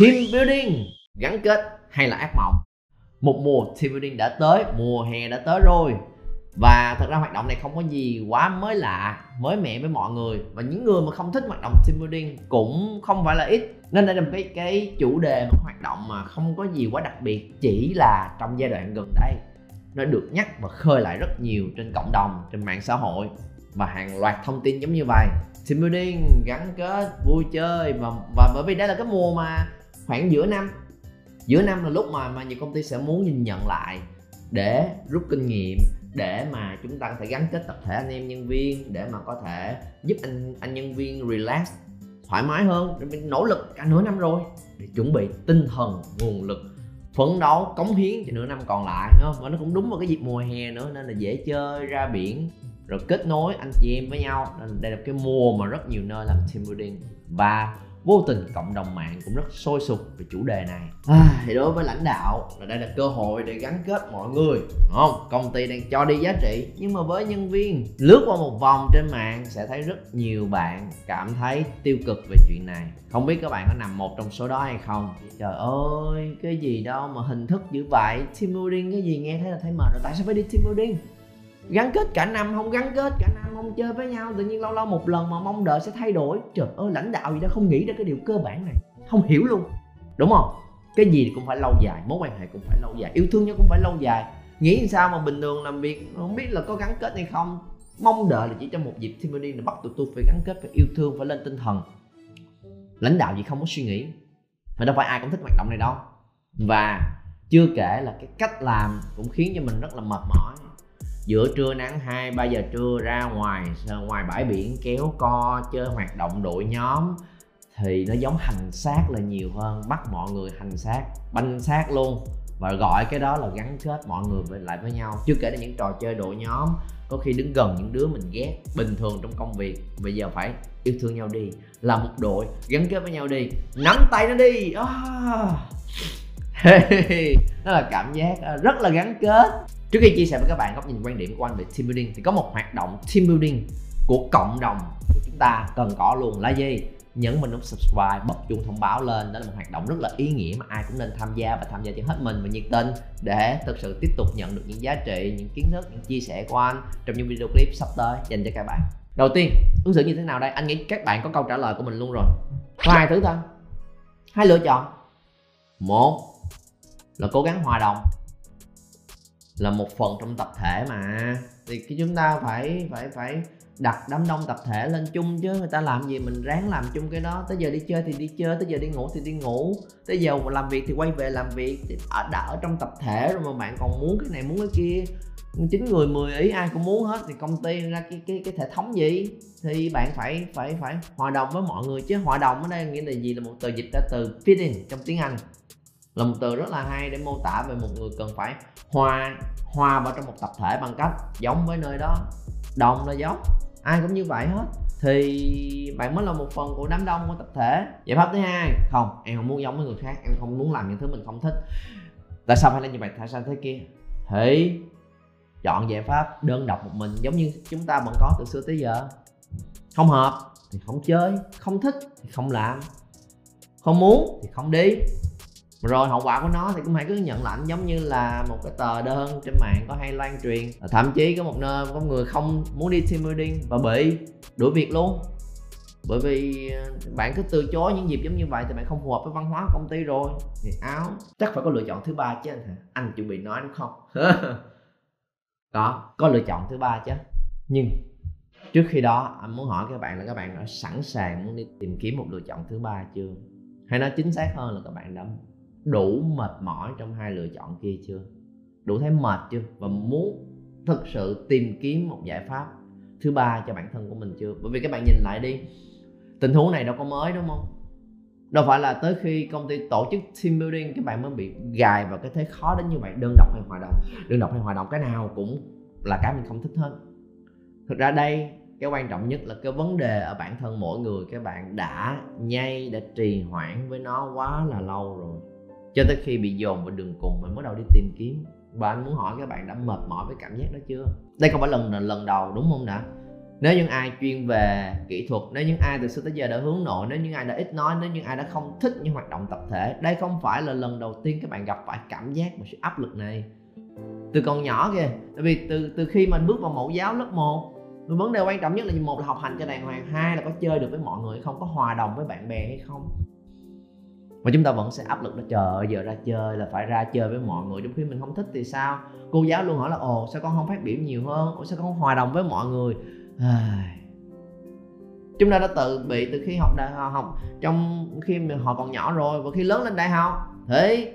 team building gắn kết hay là ác mộng? Một mùa team building đã tới, mùa hè đã tới rồi. Và thật ra hoạt động này không có gì quá mới lạ, mới mẻ với mọi người. Và những người mà không thích hoạt động team building cũng không phải là ít. Nên đây là một cái cái chủ đề một hoạt động mà không có gì quá đặc biệt, chỉ là trong giai đoạn gần đây. Nó được nhắc và khơi lại rất nhiều trên cộng đồng, trên mạng xã hội và hàng loạt thông tin giống như vậy. Team building gắn kết, vui chơi và và bởi vì đây là cái mùa mà khoảng giữa năm. Giữa năm là lúc mà mà nhiều công ty sẽ muốn nhìn nhận lại để rút kinh nghiệm, để mà chúng ta có thể gắn kết tập thể anh em nhân viên, để mà có thể giúp anh anh nhân viên relax, thoải mái hơn mình nỗ lực cả nửa năm rồi để chuẩn bị tinh thần, nguồn lực phấn đấu, cống hiến cho nửa năm còn lại nữa và nó cũng đúng vào cái dịp mùa hè nữa nên là dễ chơi, ra biển, rồi kết nối anh chị em với nhau. Nên đây là cái mùa mà rất nhiều nơi làm team building. Và vô tình cộng đồng mạng cũng rất sôi sục về chủ đề này. À, thì đối với lãnh đạo là đây là cơ hội để gắn kết mọi người đúng không? Công ty đang cho đi giá trị nhưng mà với nhân viên lướt qua một vòng trên mạng sẽ thấy rất nhiều bạn cảm thấy tiêu cực về chuyện này. Không biết các bạn có nằm một trong số đó hay không? Trời ơi cái gì đâu mà hình thức dữ vậy? Team building cái gì? Nghe thấy là thấy mệt rồi. Tại sao phải đi team building? Gắn kết cả năm, không gắn kết cả năm, không chơi với nhau. Tự nhiên lâu lâu một lần mà mong đợi sẽ thay đổi. Trời ơi, lãnh đạo gì đó không nghĩ ra cái điều cơ bản này. Không hiểu luôn. Đúng không? Cái gì cũng phải lâu dài, mối quan hệ cũng phải lâu dài, yêu thương nhau cũng phải lâu dài. Nghĩ sao mà bình thường làm việc, không biết là có gắn kết hay không. Mong đợi là chỉ trong một dịp team building là bắt tụi tôi phải gắn kết, phải yêu thương, phải lên tinh thần. Lãnh đạo gì không có suy nghĩ. Mà đâu phải ai cũng thích hoạt động này đâu. Và chưa kể là cái cách làm cũng khiến cho mình rất là mệt mỏi giữa trưa nắng 2 3 giờ trưa ra ngoài ngoài bãi biển kéo co, chơi hoạt động đội nhóm, thì nó giống hành xác là nhiều hơn, bắt mọi người hành xác, banh xác luôn. Và gọi cái đó là gắn kết mọi người lại với nhau. Chưa kể đến những trò chơi đội nhóm, có khi đứng gần những đứa mình ghét, bình thường trong công việc. Bây giờ phải yêu thương nhau đi, là một đội, gắn kết với nhau đi. Nắm tay nó đi. Ah. đó là cảm giác ờ, rất là gắn kết. Trước khi chia sẻ với các bạn góc nhìn quan điểm của anh về team building thì có một hoạt động team building của cộng đồng của chúng ta cần có luôn. Là gì? Nhấn mình nút subscribe, bật chuông thông báo lên. Đó là một hoạt động rất là ý nghĩa mà ai cũng nên tham gia và tham gia cho hết mình và nhiệt tình Để thực sự tiếp tục nhận được những giá trị, những kiến thức, những chia sẻ của anh Trong những video clip sắp tới dành cho các bạn. Đầu tiên, ứng xử như thế nào đây? Anh nghĩ các bạn có câu trả lời của mình luôn rồi. Có hai thứ thôi Hai lựa chọn. Một là cố gắng hòa đồng. Là một phần trong tập thể mà. Thì cái chúng ta phải phải phải đặt đám đông tập thể lên chung chứ. Người ta làm gì mình ráng làm chung cái đó. Tới giờ đi chơi thì đi chơi, tới giờ đi ngủ thì đi ngủ. Tới giờ làm việc thì quay về làm việc. Ở, đã ở trong tập thể rồi mà bạn còn muốn cái này, muốn cái kia. Chín người, mười ý, ai cũng muốn hết. Thì công ty ra cái cái cái hệ thống gì? Thì bạn phải phải phải hòa đồng với mọi người chứ. Hòa đồng ở đây nghĩa là gì? Là một từ dịch ra từ fitting trong tiếng anh là một từ rất là hay để mô tả về một người cần phải hòa hòa vào trong một tập thể bằng cách giống với nơi đó đồng là giống. Ai cũng như vậy hết. Thì bạn mới là một phần của đám đông của tập thể. Giải pháp thứ hai. Không, em không muốn giống với người khác. Em không muốn làm những thứ mình không thích. Tại sao phải là như vậy? Tại sao thế kia? Thì chọn giải pháp đơn độc một mình, giống như chúng ta vẫn có từ xưa tới giờ. Không hợp thì không chơi. Không thích thì không làm. Không muốn thì không đi rồi, hậu quả của nó thì cũng hãy cứ nhận lãnh giống như là một cái tờ đơn trên mạng có hay lan truyền. Ờ, thậm chí có một nơi có người không muốn đi team building và bị đuổi việc luôn. Bởi vì ờ, bạn cứ từ chối những dịp giống như vậy thì bạn không phù hợp với văn hóa công ty rồi. Thì áo, chắc phải có lựa chọn thứ ba chứ anh hả? Anh chuẩn bị nói đúng không? Có có lựa chọn thứ ba chứ. Nhưng, trước khi đó, anh muốn hỏi các bạn là các bạn đã sẵn sàng muốn đi tìm kiếm một lựa chọn thứ ba chưa? Hay nói chính xác hơn là các bạn đã đủ mệt mỏi trong hai lựa chọn kia chưa? Đủ thấy mệt chưa? Và muốn thực sự tìm kiếm một giải pháp thứ ba cho bản thân của mình chưa? Bởi vì các bạn nhìn lại đi, tình huống này đâu có mới, đúng không? Đâu phải là tới khi công ty tổ chức team building các bạn mới bị gài vào cái thế khó đến như vậy, đơn độc hay hòa đồng. Đơn độc hay hòa đồng, cái nào cũng là cái mình không thích hết. Thực ra đây, cái quan trọng nhất là cái vấn đề ở bản thân mỗi người, các bạn đã nhây, đã trì hoãn với nó quá là lâu rồi cho tới khi bị dồn vào đường cùng, mình mới đầu đi tìm kiếm. Và anh muốn hỏi các bạn đã mệt mỏi với cảm giác đó chưa? Đây không phải lần lần đầu, đúng không đã nếu những ai chuyên về kỹ thuật, nếu những ai từ xưa tới giờ đã hướng nội, nếu những ai đã ít nói, nếu những ai đã không thích những hoạt động tập thể, đây không phải là lần đầu tiên các bạn gặp phải cảm giác và sự áp lực này. Từ còn nhỏ kìa, tại vì từ từ khi mình bước vào mẫu giáo lớp 1 vấn đề quan trọng nhất là một là học hành cho đàng hoàng, hai là có chơi được với mọi người, không có hòa đồng với bạn bè hay không? Mà chúng ta vẫn sẽ áp lực đó trời ơi giờ ra chơi là phải ra chơi với mọi người. Trong khi mình không thích thì sao? Cô giáo luôn hỏi là ồ sao con không phát biểu nhiều hơn? Ồ sao con không hòa đồng với mọi người? Chúng ta đã tự bị từ khi học đại à, học trong khi họ còn nhỏ rồi và khi lớn lên đại học. Thế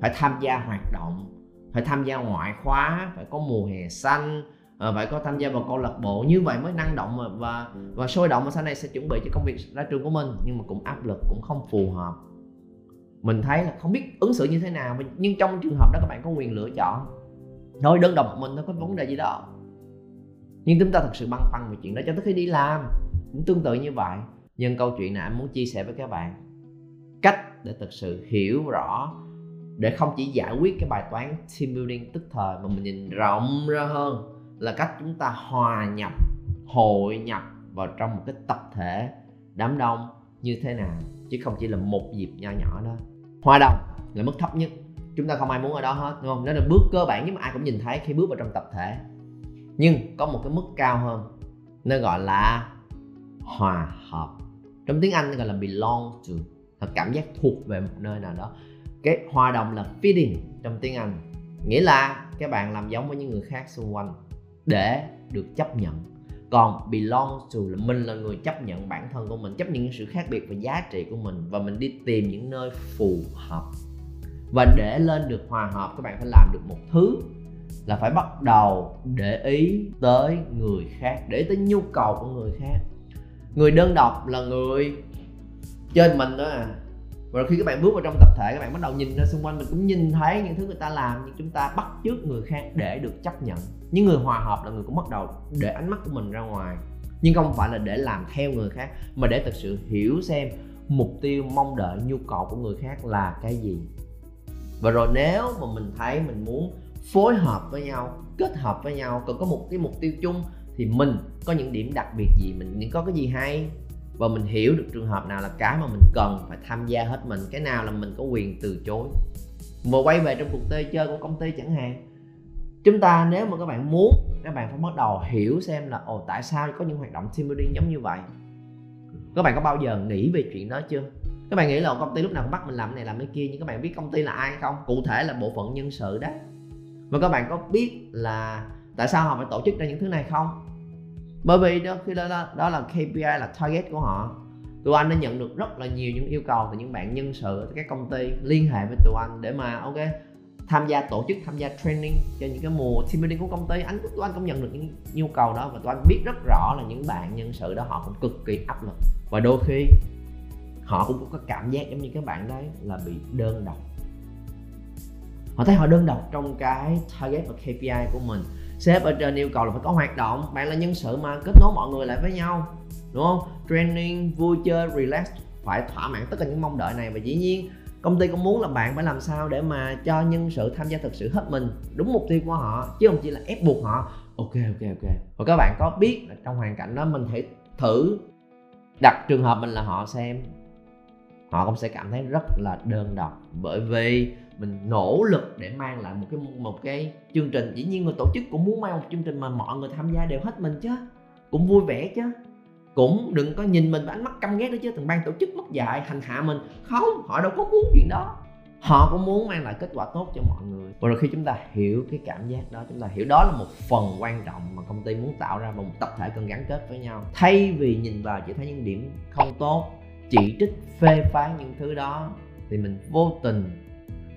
phải tham gia hoạt động phải tham gia ngoại khóa phải có mùa hè xanh ờ, phải có tham gia vào câu lạc bộ. Như vậy mới năng động và và, và sôi động và sau này sẽ chuẩn bị cho công việc ra trường của mình. Nhưng mà cũng áp lực cũng không phù hợp mình thấy là không biết ứng xử như thế nào nhưng trong trường hợp đó các bạn có quyền lựa chọn. Thôi, đơn độc mình nó có vấn đề gì đó nhưng chúng ta thật sự băn khoăn về chuyện đó, cho tới khi đi làm, cũng tương tự như vậy. Nhưng câu chuyện này anh muốn chia sẻ với các bạn. Cách để thực sự hiểu rõ, để không chỉ giải quyết cái bài toán team building tức thời mà mình nhìn rộng ra hơn, là cách chúng ta hòa nhập, hội nhập vào trong một cái tập thể đám đông như thế nào, chứ không chỉ là một dịp nho nhỏ đó hòa đồng là mức thấp nhất. Chúng ta không ai muốn ở đó hết, đúng không? Nó là bước cơ bản nhưng mà ai cũng nhìn thấy khi bước vào trong tập thể. Nhưng có một cái mức cao hơn, nó gọi là hòa hợp. Trong tiếng anh gọi là belong to. Là cảm giác thuộc về một nơi nào đó. Cái hòa đồng là fitting trong tiếng anh. Nghĩa là các bạn làm giống với những người khác xung quanh để được chấp nhận còn belong to là mình là người chấp nhận bản thân của mình, chấp nhận những sự khác biệt và giá trị của mình và mình đi tìm những nơi phù hợp. Và để lên được hòa hợp, các bạn phải làm được một thứ là phải bắt đầu để ý tới người khác, để ý tới nhu cầu của người khác. Người đơn độc là người trên mình đó à và khi các bạn bước vào trong tập thể, các bạn bắt đầu nhìn ra xung quanh, mình cũng nhìn thấy những thứ người ta làm, nhưng chúng ta bắt chước người khác để được chấp nhận. Những người hòa hợp là người cũng bắt đầu để ánh mắt của mình ra ngoài. Nhưng không phải là để làm theo người khác, mà để thực sự hiểu xem mục tiêu, mong đợi, nhu cầu của người khác là cái gì. Và rồi nếu mà mình thấy mình muốn phối hợp với nhau, kết hợp với nhau, cần có một cái mục tiêu chung, thì mình có những điểm đặc biệt gì? Mình có cái gì hay? Và mình hiểu được trường hợp nào là cái mà mình cần phải tham gia hết mình, cái nào là mình có quyền từ chối. Mà quay về trong cuộc chơi chơi của công ty chẳng hạn, chúng ta nếu mà các bạn muốn, các bạn phải bắt đầu hiểu xem là, ồ, tại sao có những hoạt động team building giống như vậy? Các bạn có bao giờ nghĩ về chuyện đó chưa? Các bạn nghĩ là công ty lúc nào cũng bắt mình làm này, làm cái kia, nhưng các bạn biết công ty là ai không? Cụ thể là bộ phận nhân sự đó. Và các bạn có biết là tại sao họ phải tổ chức ra những thứ này không? Bởi vì đó khi đó, đó, đó là KPI là target của họ. Tụi anh đã nhận được rất là nhiều những yêu cầu từ những bạn nhân sự các công ty liên hệ với tụi anh để mà ok tham gia tổ chức tham gia training cho những cái mùa team building của công ty. Anh tụi anh cũng nhận được những nhu cầu đó và tụi anh biết rất rõ là những bạn nhân sự đó họ cũng cực kỳ áp lực. Và đôi khi họ cũng có cảm giác giống như các bạn đấy là bị đơn độc. Họ thấy họ đơn độc trong cái target và KPI của mình sếp ở trên yêu cầu là phải có hoạt động. Bạn là nhân sự mà, kết nối mọi người lại với nhau. Đúng không? Training, vui chơi, relax, phải thỏa mãn tất cả những mong đợi này. Và dĩ nhiên, công ty cũng muốn là bạn phải làm sao để mà cho nhân sự tham gia thực sự hết mình, đúng mục tiêu của họ, chứ không chỉ là ép buộc họ. Ok ok ok. Và các bạn có biết là trong hoàn cảnh đó mình hãy thử đặt trường hợp mình là họ xem. Họ cũng sẽ cảm thấy rất là đơn độc. Bởi vì mình nỗ lực để mang lại một cái một cái chương trình. Dĩ nhiên người tổ chức cũng muốn mang một chương trình mà mọi người tham gia đều hết mình chứ. Cũng vui vẻ chứ. Cũng đừng có nhìn mình với ánh mắt căm ghét đó chứ. Thằng ban tổ chức mất dạy, hành hạ mình. Không, họ đâu có muốn chuyện đó. Họ cũng muốn mang lại kết quả tốt cho mọi người. Và rồi khi chúng ta hiểu cái cảm giác đó, chúng ta hiểu đó là một phần quan trọng mà công ty muốn tạo ra và một tập thể cần gắn kết với nhau. Thay vì nhìn vào chỉ thấy những điểm không tốt, chỉ trích, phê phán những thứ đó, thì mình vô tình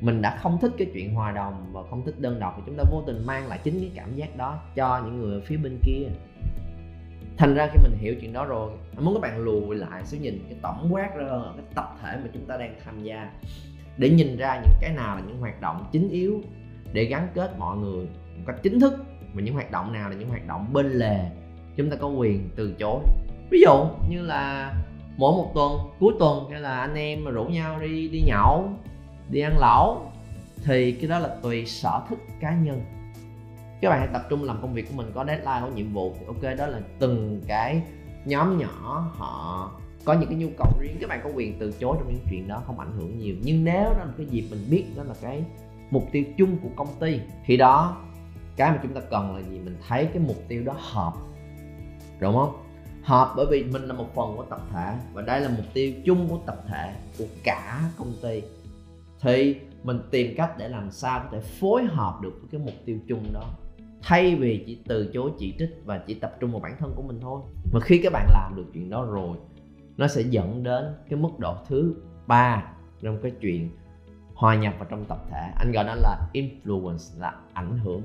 mình đã không thích cái chuyện hòa đồng và không thích đơn độc thì chúng ta vô tình mang lại chính cái cảm giác đó cho những người ở phía bên kia. Thành ra khi mình hiểu chuyện đó rồi, mình muốn các bạn lùi lại xuống nhìn cái tổng quát ra hơn cái tập thể mà chúng ta đang tham gia để nhìn ra những cái nào là những hoạt động chính yếu để gắn kết mọi người một cách chính thức và những hoạt động nào là những hoạt động bên lề. Chúng ta có quyền từ chối. Ví dụ như là mỗi một tuần, cuối tuần, hay là anh em mà rủ nhau đi đi nhậu đi ăn lẩu, thì cái đó là tùy sở thích cá nhân. Các bạn hãy tập trung làm công việc của mình, có deadline, có nhiệm vụ, thì ok, đó là từng cái nhóm nhỏ họ có những cái nhu cầu riêng. Các bạn có quyền từ chối trong những chuyện đó, không ảnh hưởng nhiều. Nhưng nếu đó là cái dịp mình biết, đó là cái mục tiêu chung của công ty khi đó, cái mà chúng ta cần là gì? Mình thấy cái mục tiêu đó hợp. Đúng không? Hợp bởi vì mình là một phần của tập thể, và đây là mục tiêu chung của tập thể, của cả công ty thì mình tìm cách để làm sao có thể phối hợp được với cái mục tiêu chung đó. Thay vì chỉ từ chối, chỉ trích và chỉ tập trung vào bản thân của mình thôi. Và khi các bạn làm được chuyện đó rồi, nó sẽ dẫn đến cái mức độ thứ ba trong cái chuyện hòa nhập vào trong tập thể. Anh gọi nó là influence, là ảnh hưởng.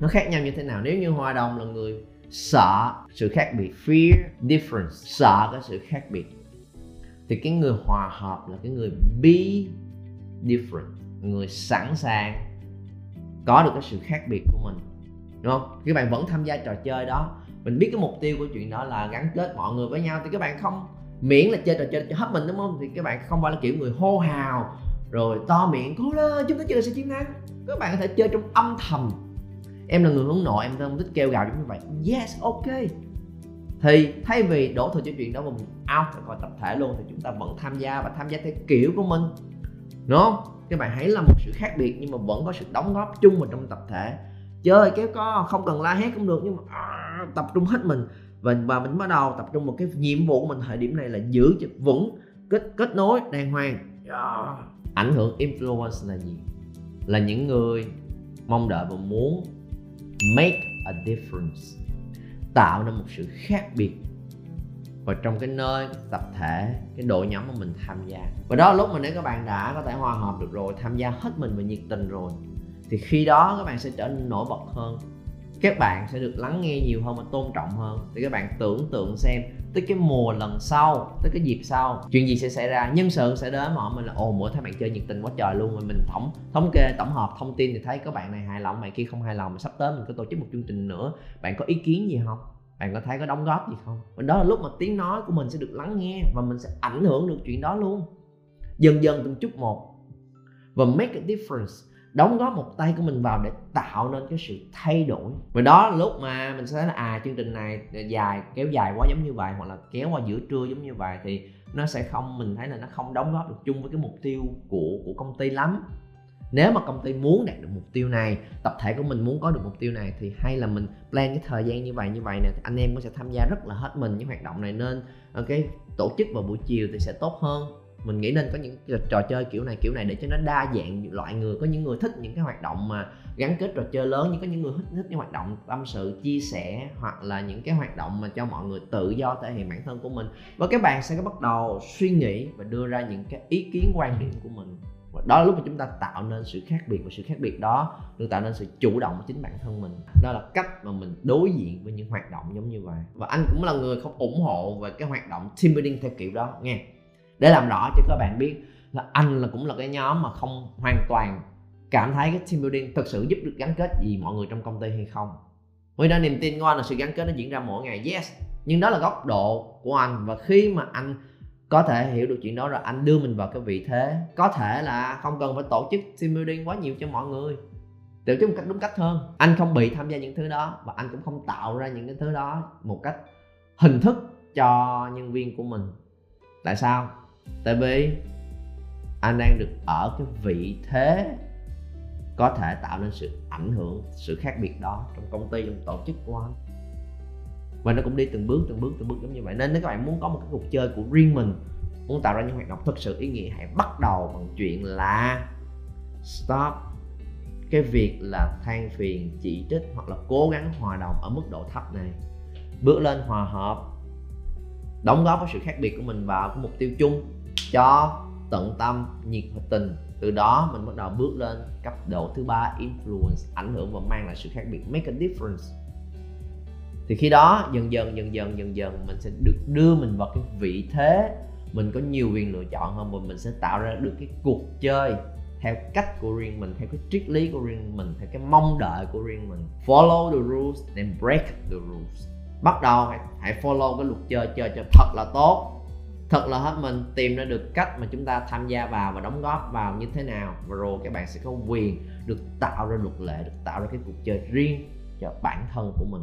Nó khác nhau như thế nào? Nếu như hòa đồng là người sợ sự khác biệt, fear difference, sợ cái sự khác biệt, thì cái người hòa hợp là cái người be different. Người sẵn sàng có được cái sự khác biệt của mình, đúng không? Các bạn vẫn tham gia trò chơi đó, mình biết cái mục tiêu của chuyện đó là gắn kết mọi người với nhau, thì các bạn không miễn là chơi trò chơi cho hết mình, đúng không? Thì các bạn không phải là kiểu người hô hào, rồi to miệng cố lên chúng ta chơi sẽ chiến thắng các bạn có thể chơi trong âm thầm. Em là người hướng nội, em không thích kêu gào giống như vậy. Yes, ok. Thì thay vì đổ thừa cho chuyện đó mà mình out ra khỏi tập thể luôn, thì chúng ta vẫn tham gia và tham gia theo kiểu của mình đúng không? Các bạn hãy là một sự khác biệt nhưng mà vẫn có sự đóng góp chung vào trong tập thể. Chơi kéo co không cần la hét cũng được nhưng mà à, tập trung hết mình. Và và mình bắt đầu tập trung một cái nhiệm vụ của mình. Thời điểm này là giữ vững kết kết nối đàng hoàng. Yeah. ảnh hưởng influence là gì? Là những người mong đợi và muốn make a difference tạo nên một sự khác biệt và trong cái nơi tập thể, cái đội nhóm mà mình tham gia. Và đó là lúc mà nếu các bạn đã có thể hòa hợp được rồi, tham gia hết mình và nhiệt tình rồi, thì khi đó các bạn sẽ trở nên nổi bật hơn. Các bạn sẽ được lắng nghe nhiều hơn và tôn trọng hơn. Thì các bạn tưởng tượng xem, tới cái mùa lần sau, tới cái dịp sau, chuyện gì sẽ xảy ra. Nhân sự sẽ đến mà mình là, ồ, mỗi tháng bạn chơi nhiệt tình quá trời luôn. Rồi mình tổng, thống kê, tổng hợp thông tin thì thấy có bạn này hài lòng, bạn kia không hài lòng mà sắp tới mình có tổ chức một chương trình nữa. Bạn có ý kiến gì không? Bạn có thấy có đóng góp gì không? Và đó là lúc mà tiếng nói của mình sẽ được lắng nghe và mình sẽ ảnh hưởng được chuyện đó luôn. Dần dần từng chút một. Và make a difference. Đóng góp một tay của mình vào để tạo nên cái sự thay đổi. Và đó là lúc mà mình sẽ thấy là à chương trình này dài, kéo dài quá giống như vậy, hoặc là kéo qua giữa trưa giống như vậy, thì nó sẽ không, mình thấy là nó không đóng góp được chung với cái mục tiêu của của công ty lắm nếu mà công ty muốn đạt được mục tiêu này tập thể của mình muốn có được mục tiêu này thì hay là mình plan cái thời gian như vậy như vậy nè anh em cũng sẽ tham gia rất là hết mình những hoạt động này nên cái tổ chức vào buổi chiều thì sẽ tốt hơn. Mình nghĩ nên có những trò chơi kiểu này kiểu này để cho nó đa dạng loại người có những người thích những cái hoạt động mà gắn kết trò chơi lớn nhưng có những người thích, thích những hoạt động tâm sự chia sẻ hoặc là những cái hoạt động mà cho mọi người tự do thể hiện bản thân của mình. Và các bạn sẽ bắt đầu suy nghĩ và đưa ra những cái ý kiến quan điểm của mình và đó là lúc mà chúng ta tạo nên sự khác biệt và sự khác biệt đó được tạo nên sự chủ động của chính bản thân mình. Đó là cách mà mình đối diện với những hoạt động giống như vậy. Và anh cũng là người không ủng hộ về cái hoạt động team building theo kiểu đó, nghe. Để làm rõ cho các bạn biết là anh là cũng là cái nhóm mà không hoàn toàn cảm thấy cái team building thực sự giúp được gắn kết gì mọi người trong công ty hay không. Vì đó, niềm tin của anh là sự gắn kết nó diễn ra mỗi ngày, yes. Nhưng đó là góc độ của anh. Và khi mà anh có thể hiểu được chuyện đó rồi, anh đưa mình vào cái vị thế. Có thể là không cần phải tổ chức team building quá nhiều cho mọi người. Tổ chức một cách đúng cách hơn. Anh không bị tham gia những thứ đó và anh cũng không tạo ra những cái thứ đó một cách hình thức cho nhân viên của mình. Tại sao? Tại vì anh đang được ở cái vị thế có thể tạo nên sự ảnh hưởng, sự khác biệt đó trong công ty, trong tổ chức của anh và nó cũng đi từng bước từng bước từng bước giống như vậy. Nên nếu các bạn muốn có một cái cuộc chơi của riêng mình, muốn tạo ra những hoạt động thực sự ý nghĩa, hãy bắt đầu bằng chuyện là stop cái việc là than phiền, chỉ trích hoặc là cố gắng hòa đồng ở mức độ thấp này. Bước lên hòa hợp, đóng góp cái sự khác biệt của mình vào cái mục tiêu chung cho tận tâm, nhiệt tình. Từ đó mình bắt đầu bước lên cấp độ thứ ba, influence, ảnh hưởng và mang lại sự khác biệt, make a difference thì khi đó dần dần dần dần dần dần mình sẽ được đưa mình vào cái vị thế. Mình có nhiều quyền lựa chọn hơn và mình sẽ tạo ra được cái cuộc chơi theo cách của riêng mình theo cái triết lý của riêng mình theo cái mong đợi của riêng mình. Follow the rules then break the rules. Bắt đầu hãy, hãy follow cái luật chơi chơi cho thật là tốt. Thật là hết mình tìm ra được cách mà chúng ta tham gia vào và đóng góp vào như thế nào. Và rồi các bạn sẽ có quyền được tạo ra luật lệ được tạo ra cái cuộc chơi riêng cho bản thân của mình.